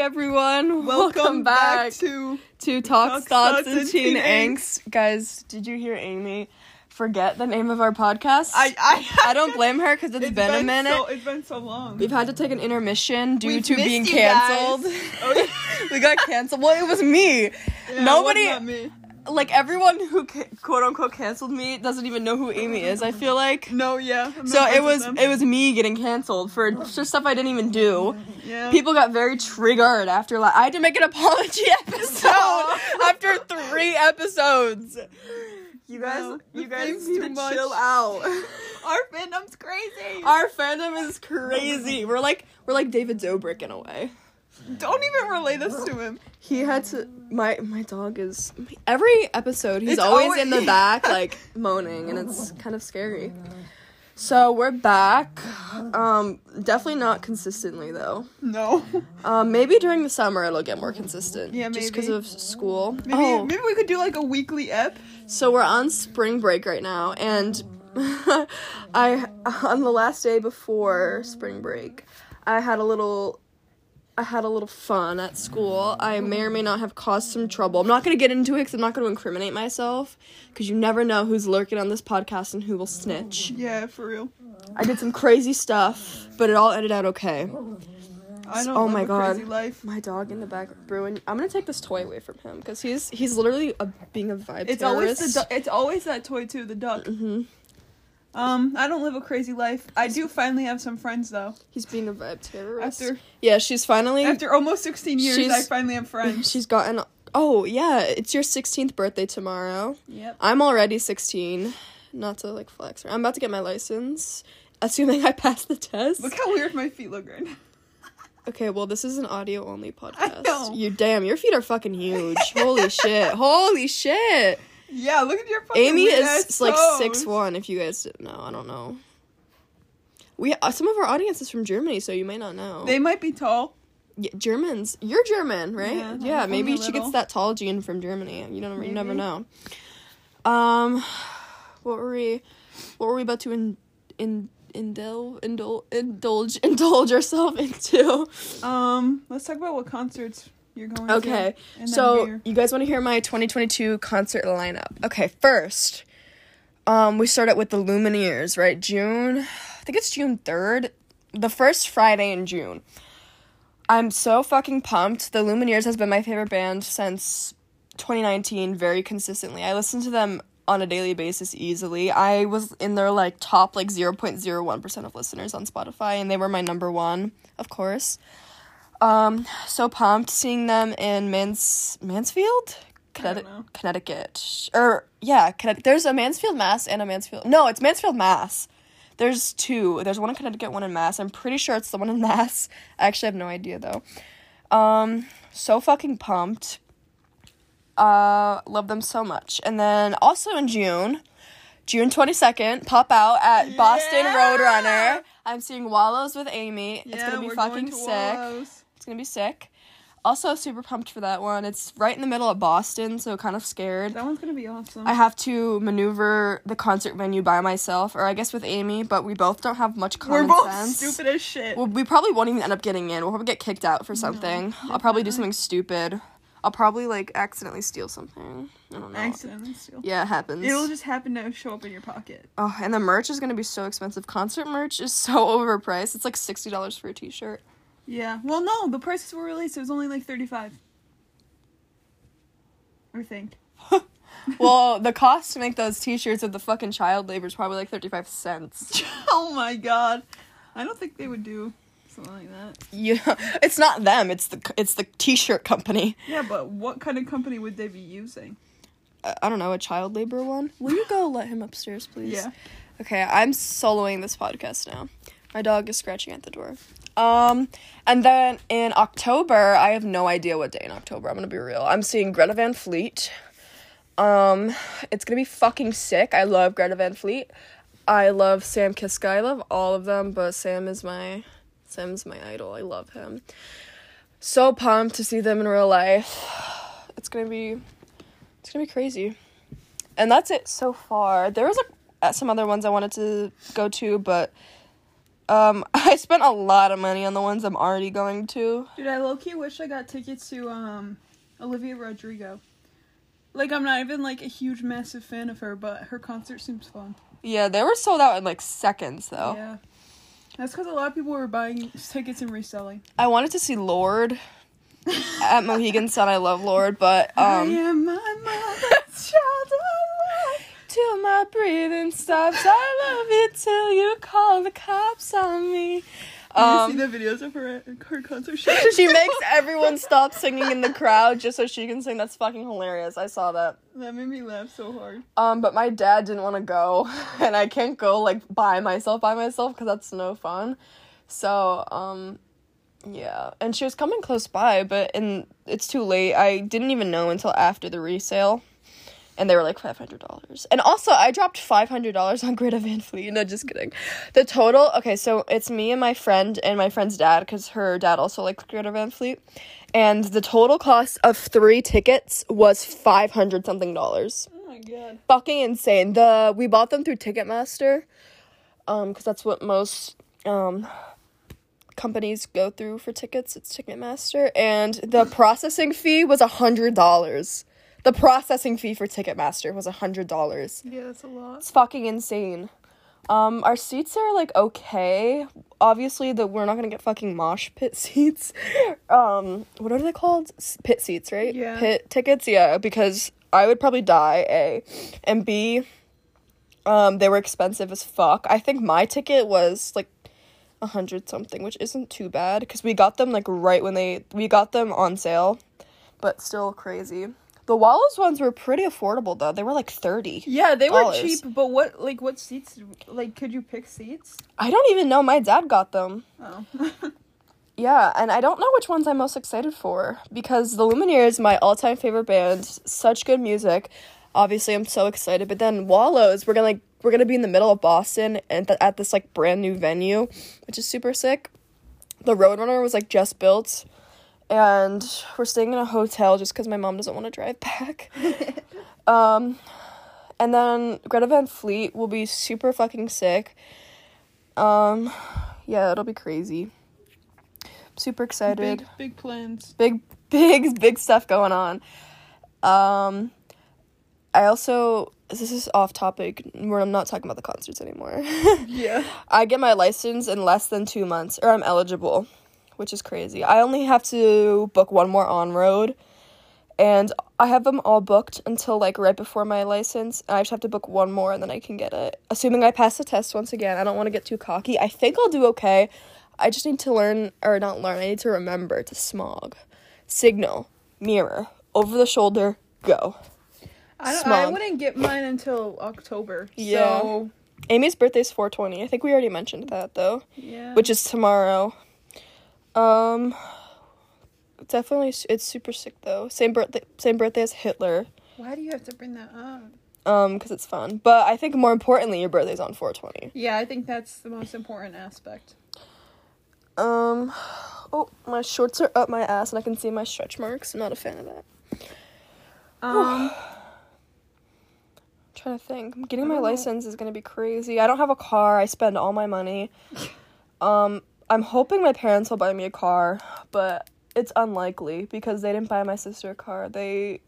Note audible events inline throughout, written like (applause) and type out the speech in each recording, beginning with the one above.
everyone. (laughs) Welcome, back, to to Talks, Talks, Thoughts, and and Teen Teen Angst. Guys, did you hear Amy forget the name of our podcast? I I, I don't blame her because It's been, a minute. So, it's been so long. We've had to take an intermission due We've to being canceled. (laughs) Oh, yeah. we got canceled. Well, it was me. Yeah, Nobody- it me. Like everyone who ca- quote unquote canceled me doesn't even know who Amy is. I feel like. (laughs) No, yeah. I'm So it was it was me getting canceled for for stuff I didn't even do. yeah. People got very triggered after like I had to make an apology (laughs) episode after three episodes. You guys, No, you guys need too to much. chill out. (laughs) Our fandom's crazy. Our fandom is crazy. We're like we're like David Dobrik in a way. Don't even relay this to him. He had to. My my dog is every episode. He's It's always always- in the (laughs) back, like moaning, and it's kind of scary. So we're back. Um, definitely not consistently though. No. Um, maybe during the summer it'll get more consistent. Yeah, Just because maybe. of school. Maybe oh, maybe we could do like a weekly ep. so we're on spring break right now, and (laughs) I on the last day before spring break, I had a little. I had a little fun at school. I may or may not have caused some trouble. I'm not going to get into it because I'm not going to incriminate myself because you never know who's lurking on this podcast and who will snitch. Yeah, for real. I did some crazy stuff, but it all ended out okay. I don't Oh my God. crazy life. My dog in the back, Bruin. I'm gonna take this toy away from him because he's he's literally a, being a vibe It's terrorist. always the du- it's always that toy too, the duck. hmm Um, I don't live a crazy life. I do finally have some friends though. He's being a vibe terrorist. After yeah, she's finally after almost 16 years, I finally have friends. she's gotten. Oh yeah, it's your 16th birthday tomorrow. Yep. I'm already 16. Not to like flex. I'm about to get my license, assuming I pass the test. Look how weird my feet look right now. Okay, well this is an audio only (laughs) podcast. You damn, your feet are fucking huge. Holy shit. Holy shit. Yeah, look at your fucking Amy is like six one. If you guys didn't know, I don't know. We uh, some of our audience is from Germany, so you may not know. They might be tall. yeah, Germans, you're German, right? Yeah, Yeah, maybe she gets that tall gene from Germany. You don't, you never know. Um, what were we? What were we about to in, in, indulge, (laughs) indulge, indulge, indulge yourself into? Um, let's talk about what concerts you're going. Okay, so you guys want to hear my 2022 concert lineup? Okay, first, um, we start out with the Lumineers, right? June, I think it's June 3rd, the first Friday in June. I'm so fucking pumped. The Lumineers has been my favorite band since 2019, very consistently. I listen to them on a daily basis easily. I was in their like top like 0.01% of listeners on Spotify, and they were my number one, of course. Um, so pumped seeing them in Mans Mansfield, Connecticut. Connecticut, or yeah, Connecticut. There's a Mansfield, Mass, and a Mansfield. No, it's Mansfield, Mass. There's two. There's one in Connecticut, one in Mass. I'm pretty sure it's the one in (laughs) Mass. I actually have no idea though. Um, so fucking pumped. Uh, love them so much. And then also in June, June 22nd, pop out at Boston Yeah! Roadrunner. I'm seeing Wallows with Amy. it's gonna be fucking going sick. Wallows. Gonna be sick. Also, super pumped for that one. It's right in the middle of Boston, so kind of scared. That one's gonna be awesome. I have to maneuver the concert venue by myself, or I guess with Amy, but we both don't have much common We're both sense. stupid as shit. Well, we probably won't even end up getting in. We'll probably get kicked out for something. I'll probably do something stupid. I'll probably like accidentally steal something. I don't know. Accidentally steal. Yeah, it happens. It'll just happen to show up in your pocket. oh, and the merch is gonna be so expensive. Concert merch is so (laughs) overpriced. It's like sixty dollars for a T-shirt. Yeah. Well, no, the prices were released. It was only like thirty-five. I think. (laughs) well, the cost to make those T-shirts of the fucking child labor is probably like thirty-five cents. (laughs) oh my god. I don't think they would do something like that. Yeah, it's not them. It's the it's the T-shirt company. Yeah, but what kind of company would they be using? I, I don't know a child labor one. Will you go let him upstairs, please? Yeah. Okay, I'm soloing this podcast now. My dog is scratching at the door. Um, and then in October, I have no idea what day in October. I'm gonna be real. I'm seeing Greta Van Fleet. Um, it's gonna be fucking sick. I love Greta Van Fleet. I love Sam Kiszka. I love all of them, but Sam is my Sam's my idol. I love him. So pumped to see them in real life. (sighs) It's gonna be it's gonna be crazy. And that's it so far. There was a, uh, some other ones I wanted to go to, but Um, (laughs) I spent a lot of money on the ones I'm already going to. Dude, I low key wish I got tickets to um Olivia Rodrigo. Like I'm not even like a huge massive fan of her, but her concert seems fun. Yeah, they were sold out in like seconds though. Yeah. That's because a lot of people were buying tickets and reselling. I wanted to see Lorde at Mohegan Sun. I love Lorde, but um, I am my mother's (laughs) child. I love. Till my breathing stops, I love you till you call the cops on me. Have Um, you seen the videos of her at her concert show? (laughs) she makes (laughs) everyone stop singing in the crowd just so she can sing. That's fucking hilarious. I saw that. that made me laugh so hard. Um, but my dad didn't want to go, (laughs) and I can't go like by myself by myself because that's no fun. So, um, yeah, and she was coming close by, but and it's too late. I didn't even know until after the resale, and they were like five hundred dollars. And also, I dropped five hundred dollars on Greta Van Fleet. No, just kidding. The total, okay, so it's me and my friend and my friend's dad because her dad also likes Greta Van Fleet, and the total cost of three tickets was five hundred something dollars Oh my god. fucking insane. The we bought them through Ticketmaster, um, because that's what most um companies go through for tickets. It's Ticketmaster, and the processing fee was a hundred dollars. The processing fee for Ticketmaster was a hundred dollars. Yeah, that's a lot. It's fucking insane. Um, our seats are like okay. Obviously, that we're not gonna get fucking mosh pit (laughs) seats. Um, what are they called? S- Pit seats, right? Yeah. Pit tickets, yeah. Because I would probably die. A, and B. Um, they were expensive as fuck. I think my ticket was like a hundred something, which isn't too bad because we got them like right when they we got them on sale, but still crazy. The Wallows ones were pretty affordable though. They were like thirty. Yeah, they were cheap, but what like what seats? Like, could you pick seats? I don't even know. My dad got them. Oh. (laughs) Yeah, and I don't know which ones I'm most excited for because the Lumineers, is my all-time favorite band, such good music. Obviously, I'm so excited. But then Wallows, we're gonna like we're gonna be in the middle of Boston and th- at this like brand new venue, which is super sick. The Roadrunner was like just built, and we're staying in a hotel just because my mom doesn't want to drive back. (laughs) um, and then Greta Van Fleet will be super fucking sick. Um, yeah, it'll be crazy. Super excited big big plans. big (laughs) big big stuff going on um i also this is off topic where i'm not talking about the concerts anymore (laughs) Yeah. i get my license in less than two months or i'm eligible which is crazy i only have to book one more on road and i have them all booked until like right before my license i just have to book one more and then i can get it assuming i pass the test once again i don't want to get too cocky i think i'll do okay i just need to learn or not learn i need to remember to smog signal mirror over the shoulder go I don't, I wouldn't get mine until October. Yeah. So, amy's birthday's 420 i think we already mentioned that though yeah. which is tomorrow. Um, definitely, it's super sick though. Same birthday, same birthday as Hitler. Why do you have to bring that up? Um, because it's fun. But I think more importantly, your birthday's on four twenty. Yeah, I think that's the most important aspect. Um, oh, my shorts are up my ass and I can see my stretch marks. I'm not a fan of that. Um, (sighs) trying to think. Getting my license is gonna be crazy. I don't have a car. I spend all my money. (laughs) Um, I'm hoping my parents will buy me a car, but it's unlikely because they didn't buy my sister a car. They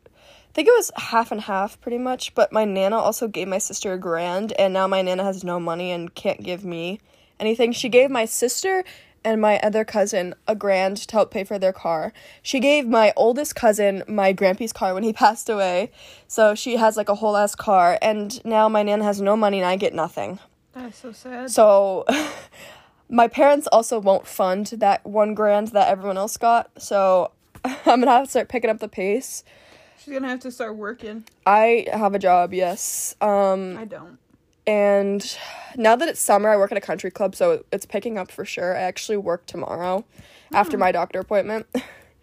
I think it was half and half pretty much, but my nana also gave my sister a grand and now my nana has no money and can't give me anything. She gave my sister and my other cousin a grand to help pay for their car. She gave my oldest cousin my grandpa's car when he (laughs) passed away. So she has like a whole ass car and now my nana has no money and I get nothing. that's so sad. So (laughs) my parents also won't fund that one grand that everyone else got. So (laughs) I'm gonna have to start picking up the pace. She's gonna have to start working. I have a job, yes. Um, I don't. and now that it's summer, I work at a country club, so it's picking up for sure. I actually work tomorrow after my doctor appointment.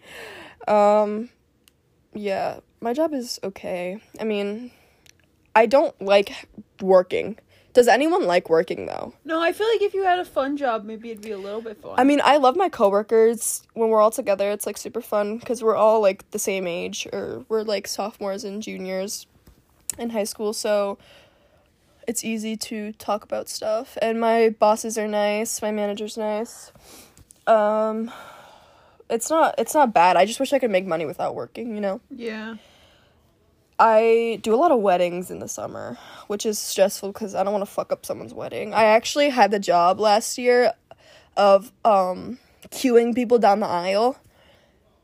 (laughs) um, yeah, my job is okay. I mean, I don't like working. Does anyone like working though? No, I feel like if you had a fun job, maybe it'd be a little bit fun. I mean, I love my coworkers. When we're all together, it's like super fun because we're all like the same age, or we're like sophomores and juniors in high school. So it's easy to talk about stuff and my bosses are nice my manager's nice um it's not it's not bad i just wish i could make money without working you know Yeah. I do a lot of weddings in the summer which is stressful because i don't want to fuck up someone's wedding i actually had the job last year of um queuing people down the aisle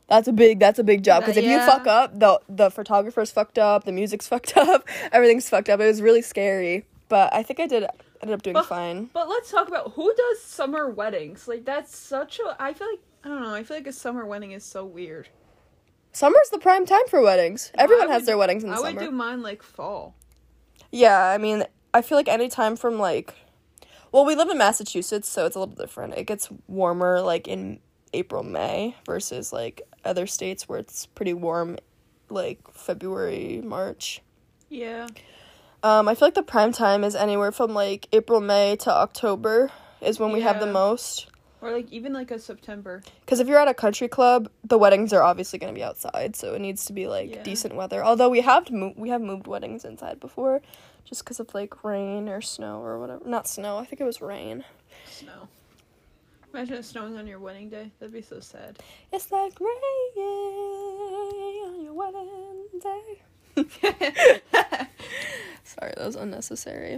that's a big that's a big job because if you fuck up the the photographer's fucked up the music's (laughs) fucked up everything's fucked up it was really scary but i think i did ended up doing But- fine But let's talk about who does summer weddings. Like that's such a. I feel like I don't know. I feel like a summer wedding is so weird. Summer's the prime time for weddings everyone I has their weddings in the I summer would do mine like fall. Yeah, I mean, I feel like any time from like, well, we live in Massachusetts, so it's a little different. It gets warmer like in April, May versus like other states where it's pretty warm, like February, March. Yeah. Um, I feel like the prime time is anywhere from like April, May to October is when we have the most. Or like even like a September. Because if you're at a country club, the weddings are obviously going to be outside, so it needs to be like Yeah. decent weather. Although we have mo- we have moved weddings inside before, just because of like rain or snow or whatever. Not snow. I think it was rain. Snow. Imagine it snowing on your wedding day. That'd be so sad. It's like rain on your wedding day. (laughs) (laughs) Sorry, that was unnecessary.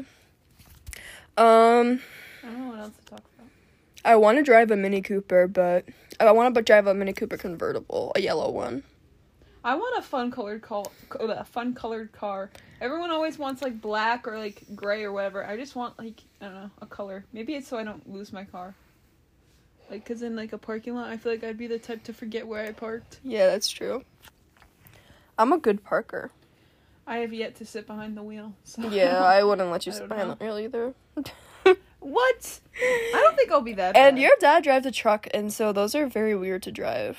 Um, I don't know what else to talk about. I want to drive a Mini Cooper, but I want to drive a Mini Cooper convertible, a yellow one. I want a fun colored car. A fun colored car. Everyone always wants like black or like gray or whatever. I just want like I don't know a color. Maybe it's so I don't lose my car. Like, cause in like a parking lot, I feel like I'd be the type to forget where I parked. Yeah, that's true. I'm a good parker. I have yet to sit behind the wheel. So. Yeah, I wouldn't let (laughs) you sit behind know. the wheel either. (laughs) What? I don't think I'll be that. And bad. your dad drives a truck, and so those are very weird to drive.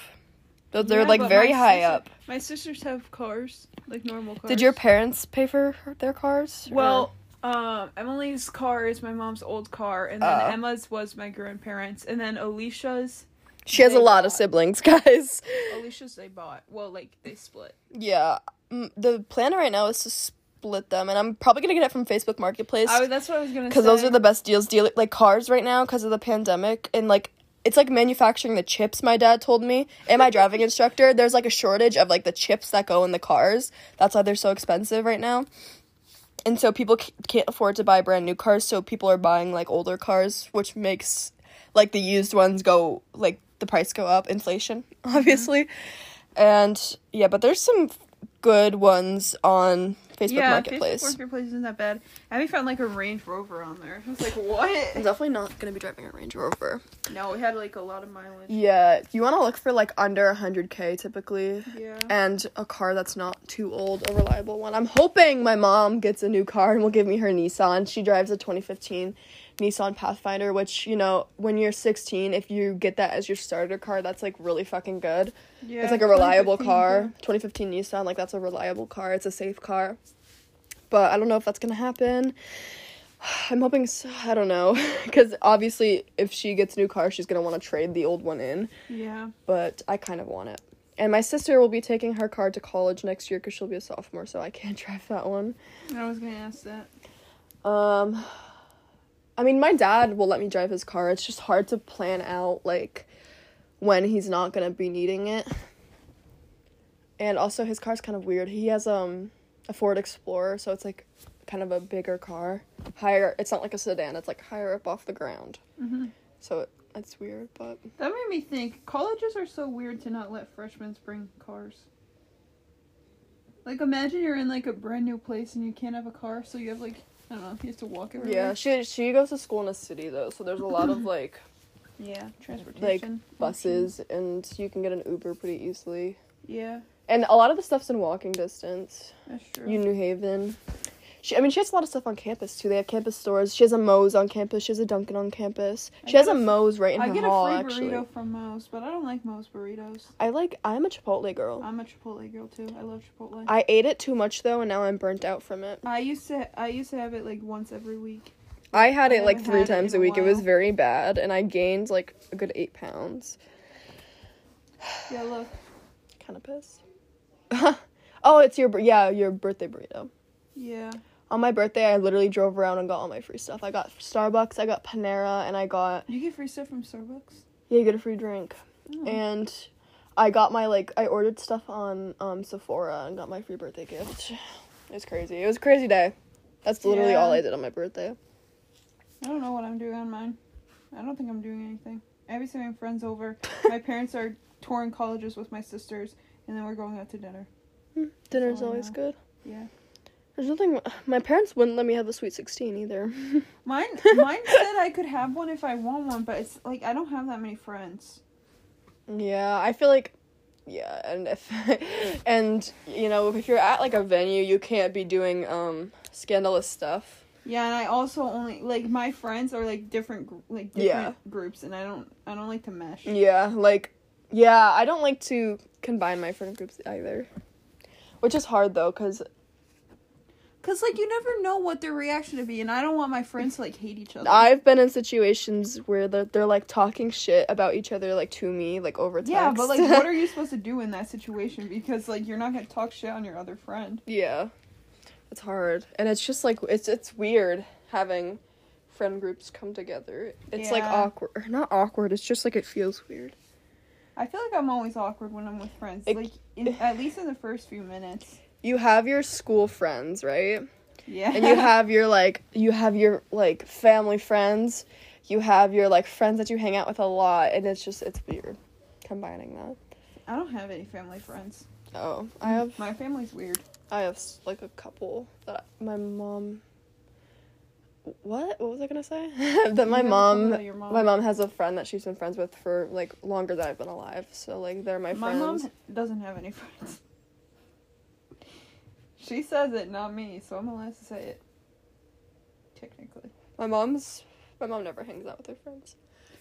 Those they're Yeah, like very high sister- up. My sisters have cars, like normal cars. Did your parents pay for their cars? Well, um, Emily's car is my mom's old car, and then Oh. Emma's was my grandparents, and then Alicia's. she has a lot of siblings, (laughs) guys. Alicia's they bought. Well, like they split. Yeah, mm, the plan right now is to split them, and I'm probably gonna get it from Facebook Marketplace I, that's what I was gonna say. because those are the best deals. Deal like cars right now because of the pandemic, and like it's like manufacturing the chips. My dad told me, and my driving instructor. There's like a shortage of like the chips that go in the cars. That's why they're so expensive right now. And so people c- can't afford to buy brand new cars, so people are buying like older cars, which makes like the used ones go like the price go up, inflation, (laughs) obviously. Mm-hmm. And yeah, but there's some good ones on Facebook yeah, Marketplace. Facebook Marketplace isn't that bad. Abby found like a Range Rover on there. I was like, what? I'm definitely not gonna be driving a Range Rover. no, we had like a lot of mileage. Yeah, you want to look for like under 100k typically. Yeah. And a car that's not too old, a reliable one. I'm hoping my mom gets a new car and will give me her Nissan. She drives a 2015 Nissan Pathfinder, which, you know, when you're 16, if you get that as your starter car, that's like really fucking good. yeah. it's like a reliable 2015 car. 2015 Nissan, like that's a reliable car. It's a safe car. But I don't know if that's gonna happen. (sighs) I'm hoping so, I don't know (laughs) because obviously if she gets a new car she's gonna want to trade the old one in Yeah. but I kind of want it. And my sister will be taking her car to college next year because she'll be a sophomore, so I can't (laughs) drive that one. I was gonna ask that. Um, I mean, my dad will let me drive his car. It's just hard to plan out like when he's not gonna be needing it. And also, his car's kind of weird. He has um a Ford Explorer, so it's like kind of a bigger car, higher. It's not like a sedan. It's like higher up off the ground. hmm So it, it's weird, but That made me think. Colleges are so weird to not let freshmen bring cars. Like, imagine you're in like a brand new place and you can't have a car, so you have like I don't know, you have to walk everywhere. yeah, she she goes to school in a city though, so there's a lot of like. (coughs) Yeah, transportation. like buses and you can get an Uber pretty easily. Yeah, And a lot of the stuff's in walking distance. that's true. You New Haven. She, I mean, she has a lot of stuff on campus too. They have campus stores. She has a Moe's on campus. She has a Dunkin' on campus. I She has a a- Moe's right in I her I get a free actually, burrito from Moe's, but I don't like Moe's burritos. I like. I'm a Chipotle girl. I'm a Chipotle girl too. I love Chipotle. I ate it too much though, and now I'm burnt out from it. I used to I used to have it like once every week. I had I it like three times a a week. It was very bad, and I gained like a good eight pounds. Yeah, look. (sighs) Kind of pissed. (laughs) oh, it's your yeah your birthday burrito. Yeah. On my birthday, I literally drove around and got all my free stuff. I got Starbucks, I got Panera, and I got You get free stuff from Starbucks. yeah, you get a free drink. Oh. And I got my like I ordered stuff on um Sephora and got my free birthday gift. It was crazy. It was a crazy day. That's literally Yeah. all I did on my birthday. I don't know what I'm doing on mine. I don't think I'm doing anything. Every time my friends over, (laughs) my parents are touring colleges with my sisters, and then we're going out to dinner. Dinner's all always good. Yeah. There's nothing. My parents wouldn't let me have a sweet sixteen either. (laughs) Mine, (laughs) mine said I could have one if I want one, but it's like I don't have that many friends. yeah, I feel like. Yeah, and if (laughs) and you know if you're at like a venue, you can't be doing um scandalous stuff. Yeah, and I also only like my friends are like different, like different Yeah. groups, and I don't, I don't like to mesh. Yeah, like yeah, I don't like to combine my friend groups either. Which is hard though, cause Cause like you never know what their reaction to be, and I don't want my friends to like hate each other. I've been in situations where they're, they're like talking shit about each other like to me like over text. yeah, but like, what are you (laughs) supposed to do in that situation? Because like you're not gonna talk shit on your other friend. yeah, it's hard, and it's just like it's it's weird having friend groups come together. It's like awkward, or not awkward. It's just like it feels weird. I feel like I'm always awkward when I'm with friends. It- like (laughs) in, at least in the first few minutes. You have your school friends, right? Yeah. and you (laughs) have your like you have your like family friends you have your like friends that you hang out with a lot and it's just it's weird combining that I don't have any family friends. oh i have My family's weird. i have like a couple that my mom what what was i gonna say (laughs) that my You have a couple mom mom- my mom has a friend that she's been friends with for like longer than i've been alive so like they're my, My friends My mom doesn't have any friends. She says it, not me, so I'm allowed to say it. Technically. My mom's my mom never hangs out with her friends.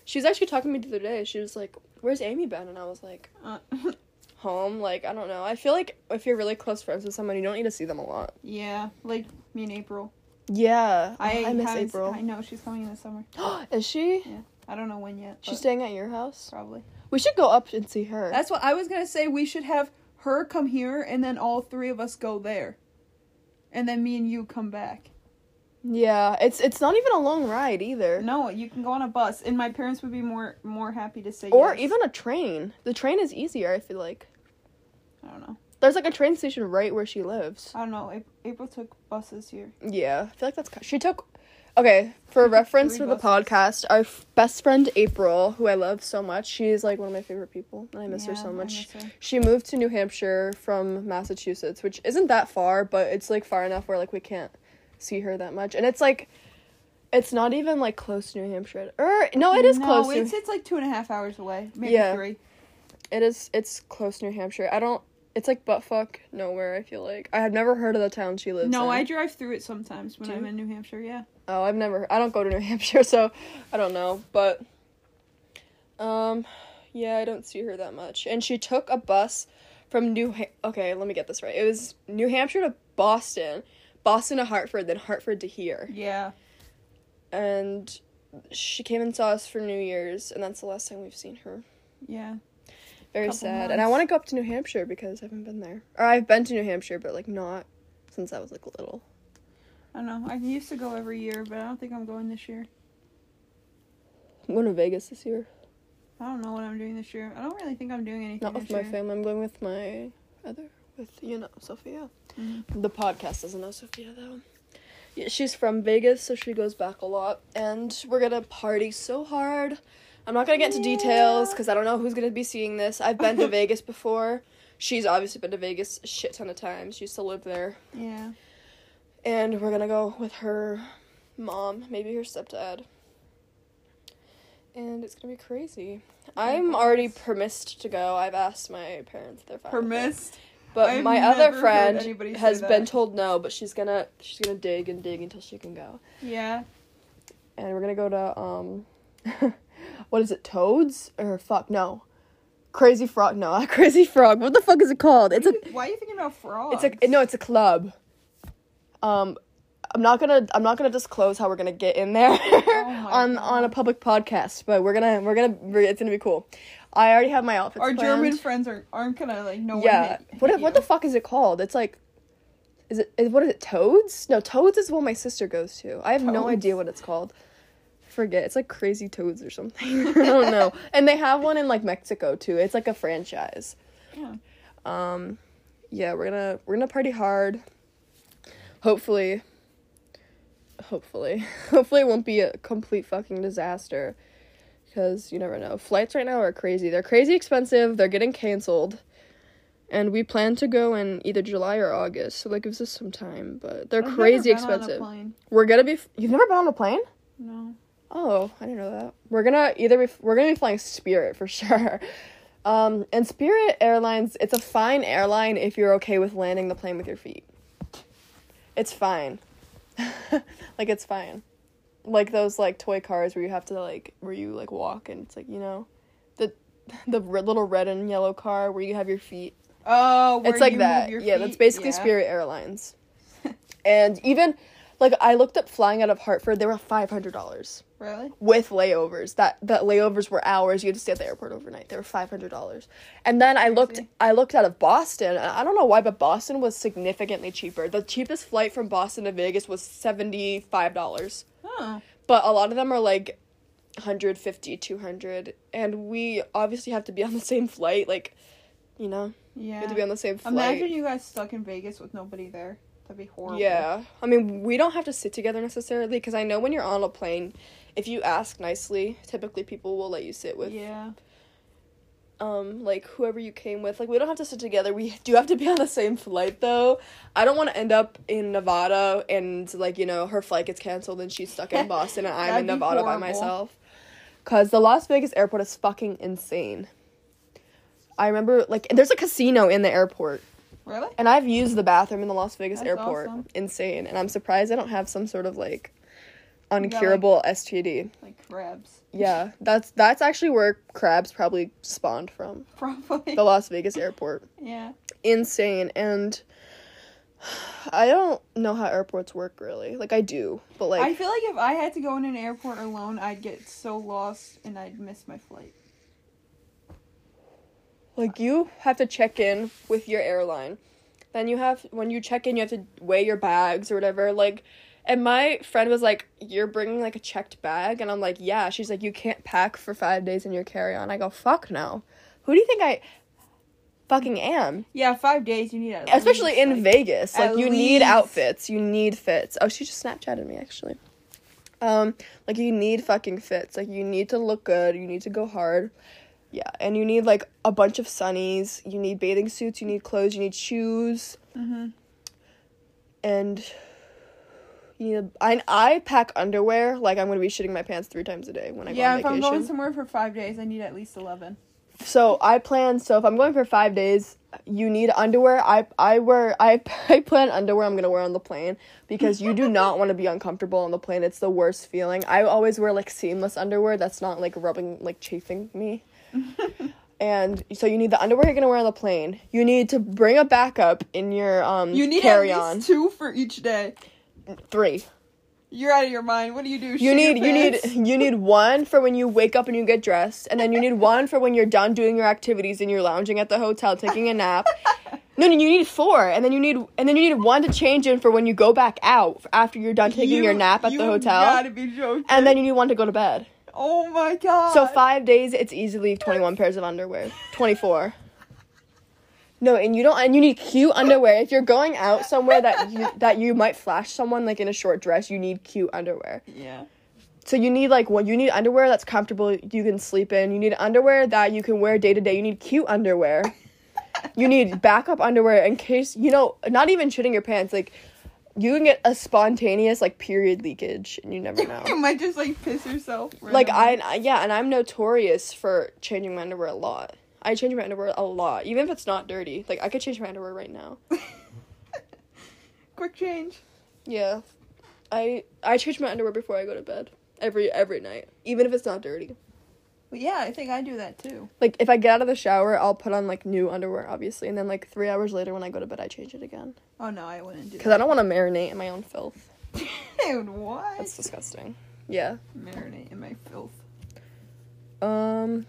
She was actually talking to me the other day. She was like, "Where's Amy been?" And I was like, Uh, (laughs) "Home." Like I don't know. I feel like if you're really close friends with someone, you don't need to see them a lot. yeah, like me and April. Yeah, I, I miss April. I know she's coming in the summer. (gasps) Is she? Yeah, I don't know when yet. She's staying at your house. probably. We should go up and see her. That's what I was gonna say. We should have her come here, and then all three of us go there, and then me and you come back. yeah, it's it's not even a long ride either. No, you can go on a bus, and my parents would be more more happy to say Or yes. even a train. The train is easier. I feel like I don't know. there's like a train station right where she lives. I don't know. Ap- April took buses here. Yeah, I feel like that's she took. Okay, for reference for the podcast, our f- best friend April, who I love so much, she's like one of my favorite people, and I miss her so much. her. She moved to New Hampshire from Massachusetts, which isn't that far, but it's like far enough where like we can't see her that much, and it's like, it's not even like close to New Hampshire. Or er, no, it is no, close. it's to, it's like two and a half hours away, maybe Yeah. three. it is. It's close to New Hampshire. I don't. It's like buttfuck nowhere. I feel like I have never heard of the town she lives in. No, in. I drive through it sometimes when Do I'm in New Hampshire. Yeah. Oh, I've never. I don't go to New (laughs) Hampshire, so I don't know. But, um, yeah, I don't see her that much. And she took a bus from New. Ha- okay, let me get this right. It was New Hampshire to Boston, Boston to Hartford, then Hartford to here. Yeah. And she came and saw us for New Year's, and that's the last time we've seen her. Yeah. Very sad. And I want to go up to New Hampshire because I haven't been there. Or I've been to New Hampshire, but like not since I was like little. I don't know. I used to go every year, but I don't think I'm going this year. I'm going to Vegas this year. I don't know what I'm doing this year. I don't really think I'm doing anything. Not with my year. family. I'm going with my other, with you know Sophia. Mhm. The podcast doesn't know Sophia though. Yeah, she's from Vegas, so she goes back a lot, and we're gonna party so hard. I'm not gonna get into details because I don't know who's gonna be seeing this. I've been to (laughs) Vegas before. She's obviously been to Vegas a shit ton of times. She used to live there, Yeah. and we're gonna go with her mom, maybe her stepdad. And it's gonna be crazy. I'm already permissed to go. I've asked my parents if they're fine. Permissed. But I've my other friend has been told no, but she's gonna she's gonna dig and dig until she can go. Yeah. And we're gonna go to um (laughs) what is it, Toads? Or fuck no. Crazy Frog, no, (laughs) Crazy Frog. What the fuck is it called? It's a Why are you thinking about frogs? it's a no, it's a club. Um I'm not gonna I'm not gonna disclose how we're gonna get in there Oh (laughs) on on a public podcast, but we're gonna we're gonna we're, it's gonna be cool. I already have my outfits Our planned. German friends are aren't gonna like know. yeah. Hit, What hit what the fuck is it called? It's like Is it is, what is it? Toads? No, Toads is what my sister goes to. I have no idea what it's called. Forget. It's like Crazy Toads or something. (laughs) I don't know. (laughs) And they have one in like Mexico too. It's like a franchise. Yeah. Um, yeah, we're gonna we're gonna party hard. Hopefully, hopefully, (laughs) hopefully it won't be a complete fucking disaster. Because you never know. Flights right now are crazy. They're crazy expensive. They're getting canceled. And we plan to go in either July or August, so that gives us some time. But they're I've crazy never been on a expensive. We're gonna be. F- You've never been on a plane? No. Oh, I didn't know that. We're gonna either be we're gonna be flying Spirit for (laughs) sure. Um, and Spirit Airlines, it's a fine airline if you're okay with landing the plane with your feet. It's fine. (laughs) like it's fine. Like those like toy cars where you have to like where you like walk and it's like you know, the (laughs) the r- little red and yellow car where you have your feet Oh, where it's like that. Yeah, that's basically Yeah. Spirit Airlines. and even like I looked up flying out of Hartford, they were five hundred dollars Really? with layovers. That that layovers were hours. You had to stay at the airport overnight. They were five hundred dollars. And then I looked I looked out of Boston. and I don't know why, but Boston was significantly cheaper. The cheapest flight from Boston to Vegas was seventy five dollars. Oh. But a lot of them are like 150, 200. And we obviously have to be on the same flight. Like, you know, we Yeah. have to be on the same flight. Imagine you guys stuck in Vegas with nobody there. That'd be horrible. Yeah. I mean, we don't have to sit together necessarily because I know when you're on a plane, if you ask nicely, typically people will let you sit with Yeah. um like whoever you came with. Like we don't have to sit together. We do have to be (laughs) on the same flight though. I don't want to end up in Nevada and like, you know, her flight gets canceled and she's stuck in (laughs) Boston and I'm in Nevada by myself. Cuz the Las Vegas airport is fucking insane. I remember like there's a casino in the airport. Really? And I've used the bathroom in the Las Vegas That's airport. awesome. Insane. And I'm surprised I don't have some sort of like got, like- uncurable STD. Like crabs. Yeah, that's that's actually where crabs probably spawned from. Probably. The Las Vegas airport. (laughs) yeah. Insane and (sighs) I don't know how airports work really. Like I do, but like I feel like if I had to go in an airport alone, I'd get so lost and I'd miss my flight. Like you have to check in with your airline. Then you have when you check in, you have to weigh your bags or whatever. Like, and my friend was like, "You're bringing like a checked bag," and I'm like, "Yeah." She's like, "You can't pack for five days in your carry on." I go, "Fuck no." Who do you think I fucking am? Yeah, five days you need Especially least, in like- Vegas, like you need outfits. You need fits. Oh, she just Snapchatted me actually. Um, like you need fucking fits. Like you need to look good. You need to go hard. Yeah, and you need like a bunch of sunnies. You need bathing suits. You need clothes. You need shoes, Mhm. and you need. I I pack underwear. Like I'm gonna be shitting my pants three times a day when I Yeah, go if on I'm going somewhere for five days, I need at least eleven. So I plan. So if I'm going for five days, you need underwear. I I wear I (laughs) I plan underwear. I'm gonna wear on the plane because you do (laughs) not want to be uncomfortable on the plane. It's the worst feeling. I always wear like seamless underwear that's not like rubbing like chafing me. And so you need the underwear you're gonna wear on the plane. You need to bring a backup in your um You need carry on. two for each day. Three. You're out of your mind. What do you do? You Shit need you need you need one for when you wake up and you get dressed, and then you need one for when you're done doing your activities and you're lounging at the hotel taking a nap. No, no, you need four, and then you need and then you need one to change in for when you go back out after you're done taking You- your nap at the hotel, You Gotta be joking. and then you need one to go to bed. Oh my god. So five days, it's easily twenty one pairs of underwear. Twenty four. No, and you don't, and you need cute underwear. If you're going out somewhere that you that you might flash someone like in a short dress, you need cute underwear. Yeah. So you need like what you need underwear that's comfortable you can sleep in. You need underwear that you can wear day to day. You need cute underwear. you need backup underwear in case you know not even shitting your pants like you can get a spontaneous like period leakage and you never (laughs) know. You might just like piss yourself. like randomly. I yeah, and I'm notorious for changing my underwear a lot. I change my underwear a lot, even if it's not dirty. Like I could change my underwear right now. (laughs) Quick change. Yeah. I I change my underwear before I go to bed. Every every night. Even if it's not dirty. Yeah, I think I do that too. Like if I get out of the shower, I'll put on like new underwear, obviously, and then like three hours later when I go to bed, I change it again Oh no, I wouldn't do because I don't want to marinate in my own filth. (laughs) Dude, what? That's disgusting. Yeah. Marinate in my filth. Um.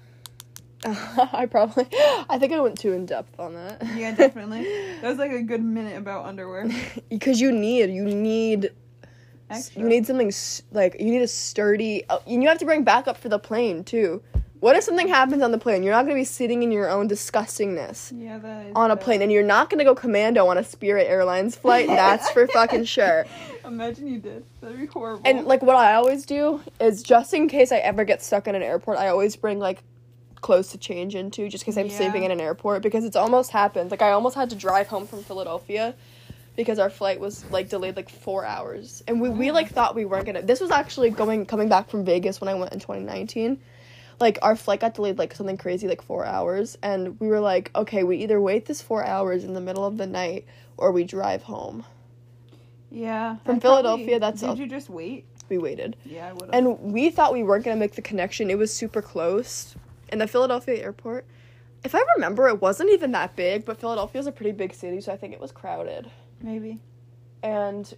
(laughs) I probably, (laughs) I think I went too in depth on that. Yeah, definitely. that was like a good minute about underwear. because you need, you need, Extra. you need something like you need a sturdy. Oh, and you have to bring backup for the plane too. What if something happens on the plane? You're not gonna be sitting in your own disgustingness Yeah, that is on a bad. plane, and you're not gonna go commando on a Spirit Airlines flight. (laughs) That's for fucking sure. Imagine you did. That'd be horrible. And like what I always do is just in case I ever get stuck in an airport, I always bring like clothes to change into just because I'm Yeah. sleeping in an airport because it's almost happened. Like I almost had to drive home from Philadelphia because our flight was like delayed like four hours. And we, we like thought we weren't gonna this was actually going coming back from Vegas when I went in twenty nineteen. Like our flight got delayed like something crazy like four hours and we were like, okay, we either wait this four hours in the middle of the night or we drive home. yeah. From I'd Philadelphia, that's Did all- you just wait? We waited. Yeah, I would have. And we thought we weren't gonna make the connection. It was super close. In the Philadelphia airport. If I remember, it wasn't even that big, but philadelphia is a pretty big city, so I think it was crowded. Maybe. And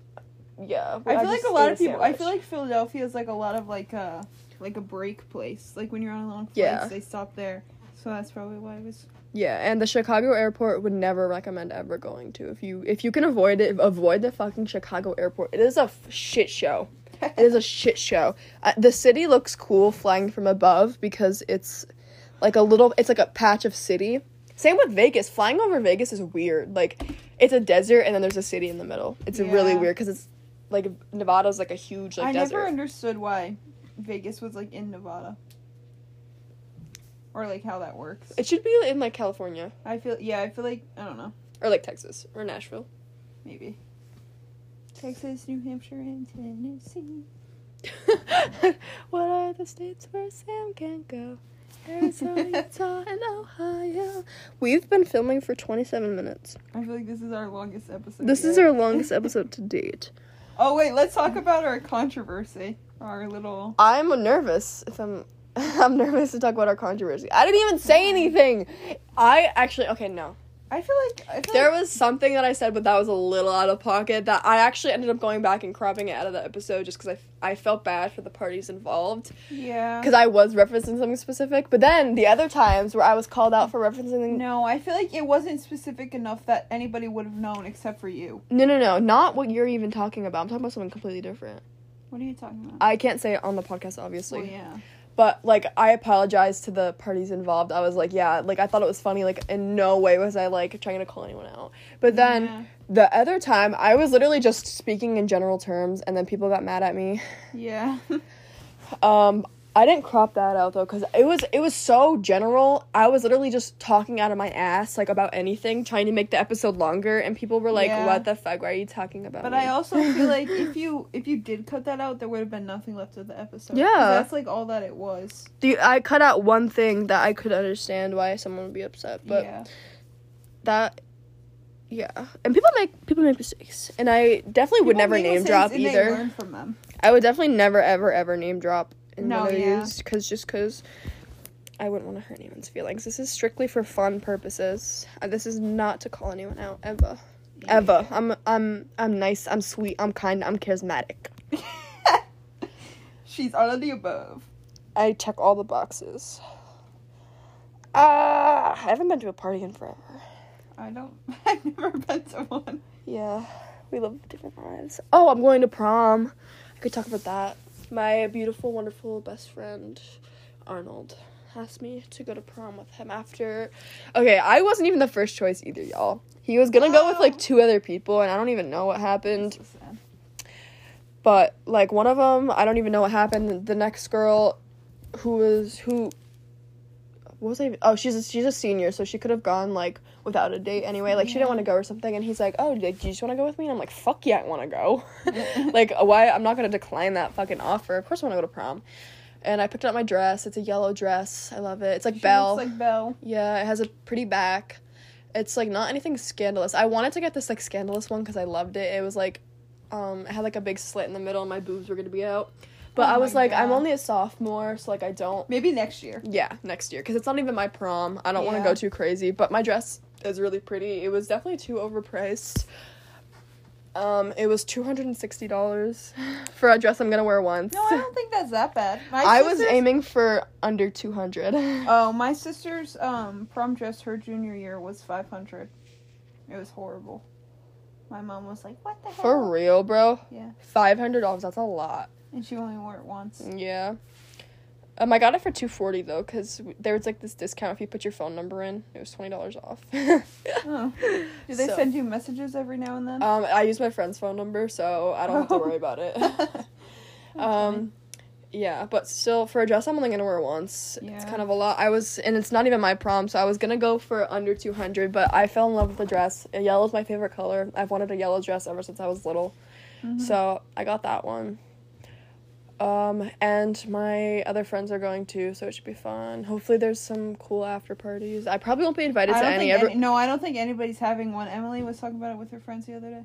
yeah, I feel like a lot of people. I feel like Philadelphia is like a lot of like a like a break place. Like when you're on a long flight, Yeah. they stop there. So that's probably why it was. yeah, and the Chicago airport would never recommend ever going to. If you if you can avoid it, avoid the fucking Chicago airport. It is a f- shit show. It is a (laughs) shit show. Uh, the city looks cool flying from above because it's like a little it's like a patch of city. Same with Vegas. Flying over Vegas is weird. Like it's a desert and then there's a city in the middle. It's really weird cuz it's like Nevada's like a huge like I desert. never understood why Vegas was like in Nevada. Or like how that works. it should be in like California I feel yeah, I feel like I don't know. or like Texas or Nashville. Maybe. Texas, New Hampshire, and Tennessee. (laughs) what are the states where Sam can't go? Arizona, Utah, and Ohio. We've been filming for 27 minutes. I feel like this is our longest episode. This is our (laughs) longest episode to date. Oh wait, let's talk about our controversy. Our little I'm nervous if I'm (laughs) I'm nervous to talk about our controversy. I didn't even say anything. I actually okay, no. I feel like I feel There like, was something that I said, but that was a little out of pocket. That I actually ended up going back and cropping it out of the episode just because I, I felt bad for the parties involved. yeah. Because I was referencing something specific. But then the other times where I was called out for referencing. No, I feel like it wasn't specific enough that anybody would have known except for you. No, no, no. Not what you're even talking about. I'm talking about something completely different. What are you talking about? I can't say it on the podcast, obviously. well, yeah. But like I apologized to the parties involved. I was like, yeah, like I thought it was funny. Like in no way was I like trying to call anyone out. But then Yeah. the other time I was literally just speaking in general terms and then people got mad at me. Yeah. (laughs) Um I didn't crop that out though cuz it was it was so general. I was literally just talking out of my ass like about anything trying to make the episode longer and people were like, Yeah. "What the fuck? Why are you talking about but me?" I also (laughs) feel like if you if you did cut that out, there would have been nothing left of the episode. Yeah. That's like all that it was. Do I cut out one thing that I could understand why someone would be upset, but yeah. that yeah and people make people make mistakes and i definitely would People never name drop either learn from them. i would definitely never ever ever name drop No, yeah. these because just because i wouldn't want to hurt anyone's feelings this is strictly for fun purposes uh, this is not to call anyone out ever ever i'm i'm i'm nice i'm sweet i'm kind i'm charismatic (laughs) She's all of the above. i check all the boxes uh, i haven't been to a party in forever I don't. (laughs) I've never been to one. Yeah, we live different lives. Oh, I'm going to prom. I could talk about that. My beautiful, wonderful best friend, Arnold, asked me to go to prom with him after. Okay, I wasn't even the first choice either, y'all. He was gonna go with like two other people, and I don't even know what happened. So. But like one of them, I don't even know what happened. The next girl, who was who. What was I? Even? Oh, she's a, she's a senior, so she could have gone like without a date anyway. Like she didn't want to go or something, and he's like, "Oh, do you just want to go with me?" And I'm like, "Fuck yeah, I want to go." (laughs) like, why? I'm not gonna decline that fucking offer. Of course, I want to go to prom. And I picked up my dress. It's a yellow dress. I love it. It's like She Belle. looks like Belle. Yeah, it has a pretty back. It's like not anything scandalous. I wanted to get this like scandalous one because I loved it. It was like, um, it had like a big slit in the middle, and my boobs were gonna be out. But Oh I was like, I'm only a sophomore, so like I don't. Maybe next year. Yeah, next year because it's not even my prom. I don't want to go too crazy. But my dress is really pretty. It was definitely too overpriced. Um, it was two hundred and sixty dollars for a dress I'm gonna wear once. No, I don't think that's that bad. (laughs) My I was aiming for under two hundred. (laughs) Oh, my sister's um prom dress her junior year was five hundred. It was horrible. My mom was like, "What the hell?" For real, bro. Yeah. Five hundred dollars. That's a lot. And she only wore it once. Yeah. Um, I got it for two forty though, cause there was like this discount if you put your phone number in. It was twenty dollars off. (laughs) Oh. Do they So- send you messages every now and then? Um, I use my friend's phone number, so I don't have to worry about it. (laughs) (laughs) um, yeah, but still, for a dress, I'm only gonna wear once. It's kind of a lot. I was, and it's not even my prom, so I was gonna go for under two hundred, but I fell in love with the dress. Yellow is my favorite color. I've wanted a yellow dress ever since I was little, Mhm. so I got that one. Um, and my other friends are going too, so it should be fun. Hopefully, there's some cool after parties. I probably won't be invited to any. any, no, I don't think anybody's having one. Emily was talking about it with her friends the other day.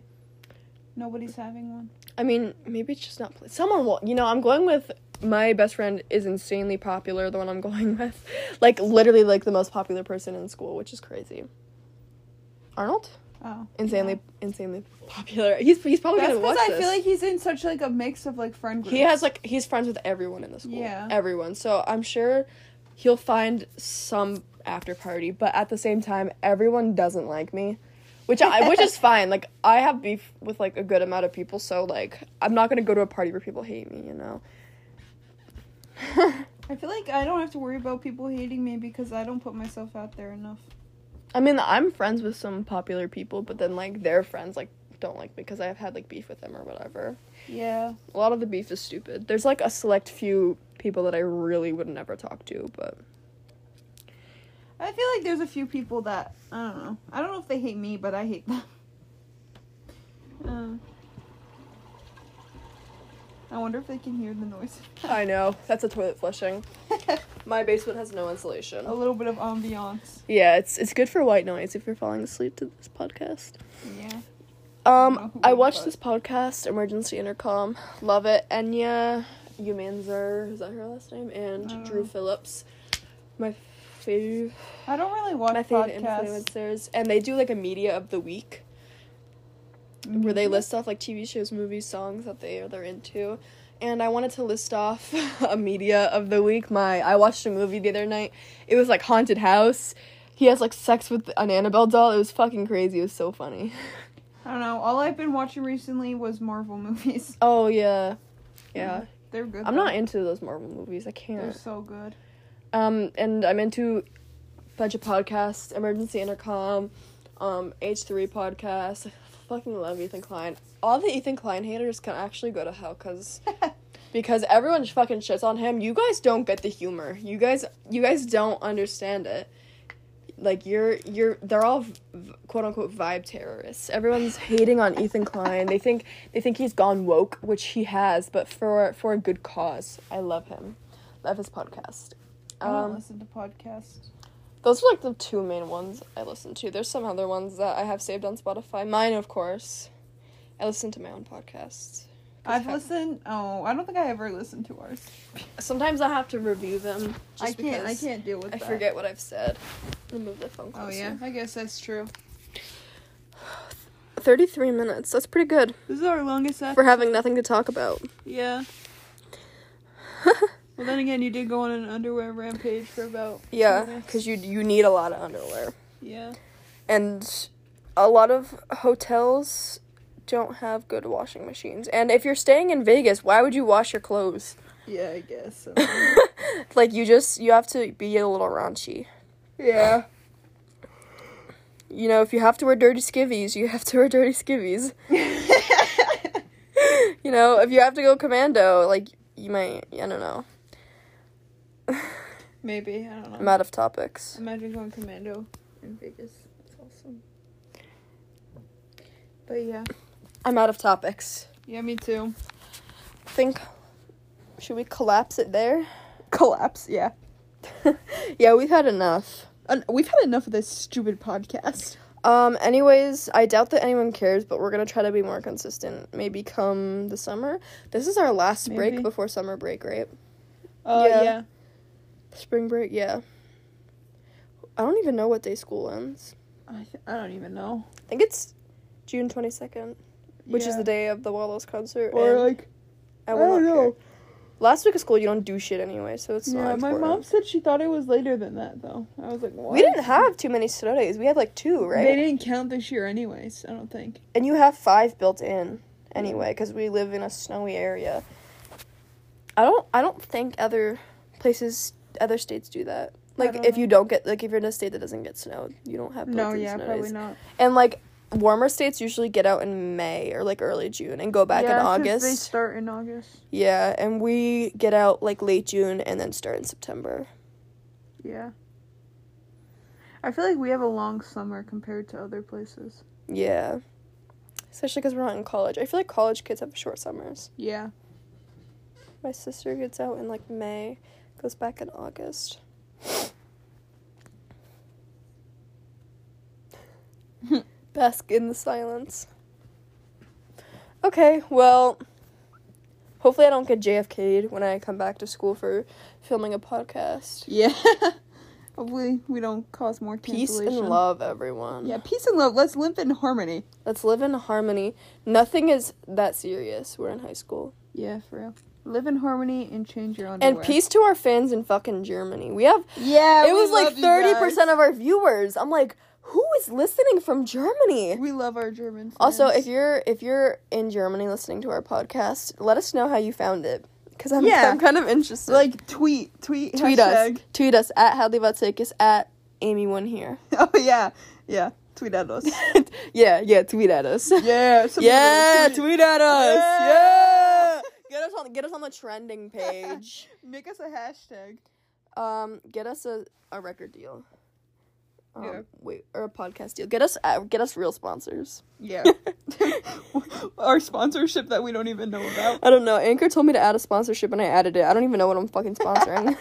Nobody's having one. I mean, maybe it's just not. Pla- Someone will. You know, I'm going with my best friend is insanely popular. The one I'm (laughs) going with, like literally like the most popular person in school, which is crazy. Arnold, Oh, insanely, insanely popular. He's he's probably That's gonna watch I this. feel like he's in such like a mix of like friend groups. he has like he's friends with everyone in the school. Yeah. everyone. So I'm sure he'll find some after party, but at the same time, everyone doesn't like me. Which I, which is (laughs) fine. Like I have beef with like a good amount of people, so like I'm not gonna go to a party where people hate me. You know. (laughs) I feel like I don't have to worry about people hating me because I don't put myself out there enough. I mean, I'm friends with some popular people, but then like their friends like don't like me because I've had like beef with them or whatever. Yeah. A lot of the beef is stupid. There's like a select few people that I really would never talk to, but I feel like there's a few people that I don't know. I don't know if they hate me, but I hate them. Uh, (laughs) I wonder if they can hear the noise. (laughs) I know that's a toilet flushing. (laughs) My basement has no insulation. a little bit of ambiance. Yeah, it's it's good for white noise if you're falling asleep to this podcast. Yeah. Um, I would, watched this podcast, Emergency Intercom. Love it. Enya Umanzor, is that her last name? And I don't Drew. Phillips. My favorite I don't really watch my favorite podcasts. influencers, and they do like a media of the week where they list off like TV shows, movies, songs that they they're into. And I wanted to list off (laughs) a media of the week. My I watched a movie the other night. It was like haunted house. He has like sex with an Annabelle doll. It was fucking crazy. It was so funny. (laughs) I don't know. All I've been watching recently was Marvel movies. (laughs) Oh yeah, yeah. They're good. I'm though. not into those Marvel movies. I can't. They're so good. Um, and I'm into a bunch of podcasts, Emergency Intercom, um, H3 podcast. Fucking love Ethan Klein. All the Ethan Klein haters can actually go to hell because (laughs) because everyone fucking shits on him. You guys don't get the humor. You guys you guys don't understand it. Like you're you're they're all v- quote unquote vibe terrorists. Everyone's hating on Ethan Klein. They think they think he's gone woke, which he has, but for for a good cause. I love him. Love his podcast. I don't Um, listen to podcasts. Those are like the two main ones I listen to. There's some other ones that I have saved on Spotify. Mine, of course. I listen to my own podcasts. I've I- listened. Oh, I don't think I ever listened to ours. Sometimes I have to review them. Just I can't. I can't deal with I that. forget what I've said. Me move the phone Oh yeah, I guess that's true. 33 minutes. That's pretty good This is our longest for episode. having nothing to talk about. Yeah. (laughs) Well, then again, you did go on an underwear rampage for about. Yeah, because you you need a lot of underwear, Yeah. and a lot of hotels don't have good washing machines. And if you're staying in Vegas, why would you wash your clothes? Yeah, I guess. (laughs) like you just you have to be a little raunchy. yeah. You know, if you have to wear dirty skivvies, you have to wear dirty skivvies. (laughs) (laughs) You know, if you have to go commando, like you might I don't know. Maybe I don't know. I'm out of topics. Imagine going commando in Vegas. That's awesome. But yeah. I'm out of topics. Yeah, me too. Think should we collapse it there? Collapse. Yeah. (laughs) yeah, we've had enough. Uh, we've had enough of this stupid podcast. Um, anyways, I doubt that anyone cares, but we're gonna try to be more consistent. Maybe come the summer. This is our last Maybe. break before summer break, right? Uh, Yeah. yeah. Spring break, yeah. I don't even know what day school ends. I, th- I don't even know. I think it's June 22nd. which is the day of the Wallows concert. Or and like I I don't know. care. Last week of school, you don't do shit anyway, so it's yeah, not my mom said she thought it was later than that though. I was like, what? We didn't have too many snow days. We had like two, right? They didn't count this year, anyways. I don't think. And you have five built in anyway, because we live in a snowy area. I don't. I don't think other places, other states do that. Like, if know. you don't get, like, if you're in a state that doesn't get snow, you don't have. No, yeah, snow probably days. not. And like warmer states usually get out in May or like early June and go back yeah, in August. They start in August. Yeah, and we get out like late June and then start in September. Yeah. I feel like we have a long summer compared to other places. Yeah. Especially because we're not in college. I feel like college kids have short summers. Yeah. My sister gets out in like May, goes back in August. (laughs) Bask in the silence. Okay, well, hopefully I don't get JFK'd when I come back to school for filming a podcast. Yeah. (laughs) Hopefully we don't cause more Peace and love, everyone. Yeah, peace and love. Let's live in harmony. Let's live in harmony. Nothing is that serious. We're in high school. Yeah, for real. Live in harmony and change your underwear. And peace to our fans in fucking Germany. We have Yeah, it was like 30% of our viewers. I'm like, who is listening from Germany? We love our German. Fans. Also, if you're if you're in Germany listening to our podcast, let us know how you found it cuz I'm Yeah. I'm kind of interested. like tweet, tweet, tweet hashtag. us. Tweet us at Hadley Votzakis at Amy one here. (laughs) Oh yeah, yeah. Tweet at us. (laughs) yeah, yeah, tweet at us. yeah, (laughs) yeah, tweet. tweet at us. Yeah. Yeah. Get us on get us on the trending (laughs) page. Make us a hashtag. um get us a, a record deal. Um, Yeah. wait, or a podcast deal. Get us uh, get us real sponsors. Yeah. (laughs) (laughs) our sponsorship that we don't even know about. I don't know. Anchor told me to add a sponsorship and I added it. I don't even know what I'm fucking sponsoring.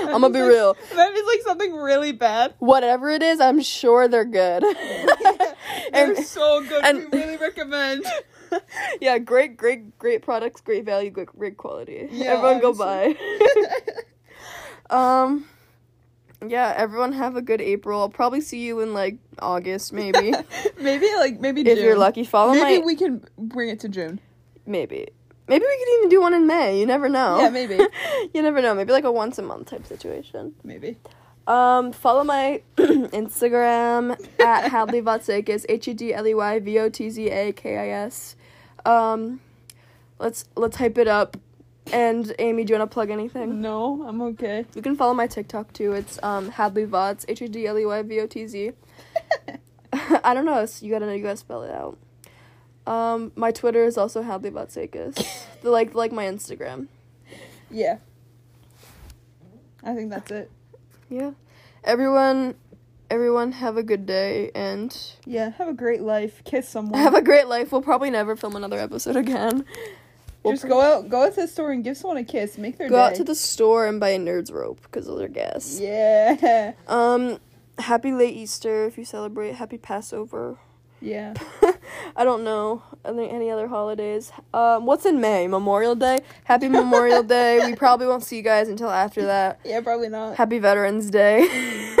I'm gonna be Like, real. That is like something really bad. Whatever it is, I'm sure they're good. They're and so good. and- we really recommend. (laughs) yeah, great, great, great products, great value, great, great quality. Yeah, everyone go buy. (laughs) um, yeah, everyone have a good April. I'll probably see you in like August, maybe (laughs) maybe like maybe if you're lucky. Follow me. Maybe my we can bring it to June. maybe. Maybe we could even do one in May. You never know. Yeah, maybe. you never know. Maybe like a once a month type situation. Maybe. Um, follow my (clears throat) Instagram at Hadley Votzakis, H E D L E Y V O T Z A K I S. Um, let's let's hype it up. And Amy, do you want to plug anything? No, I'm okay. You can follow my TikTok too. It's um Hadley Vots, H E D L E Y V O T Z. (laughs) I don't know. You gotta you gotta spell it out. Um, my Twitter is also Hadley Votzakis. the like like my Instagram. Yeah. I think that's it. Yeah. Everyone, everyone have a good day and Yeah, have a great life. Kiss someone. have a great life. We'll probably never film another episode again. We'll Just go out, go out to the store and give someone a kiss. Make their go day. out to the store and buy a Nerds rope because those are gas. Yeah. (laughs) Um, happy late Easter if you celebrate. Happy Passover. Yeah. (laughs) I don't know any any other holidays. Um, what's in May? Memorial Day. Happy Memorial (laughs) Day. We probably won't see you guys until after that. Yeah, probably not. Happy Veterans Day.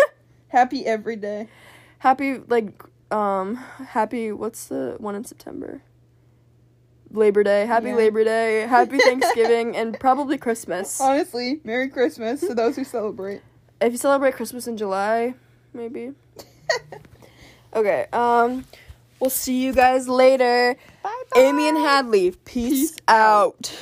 Happy every day. happy like um happy what's the one in September? Labor Day. Happy Yeah. Labor Day. Happy (laughs) Thanksgiving and probably Christmas. Honestly, Merry Christmas to those who celebrate. If you celebrate Christmas in July, maybe. (laughs) Okay. Um we'll see you guys later. Bye bye. Amy and Hadley, peace, Peace out.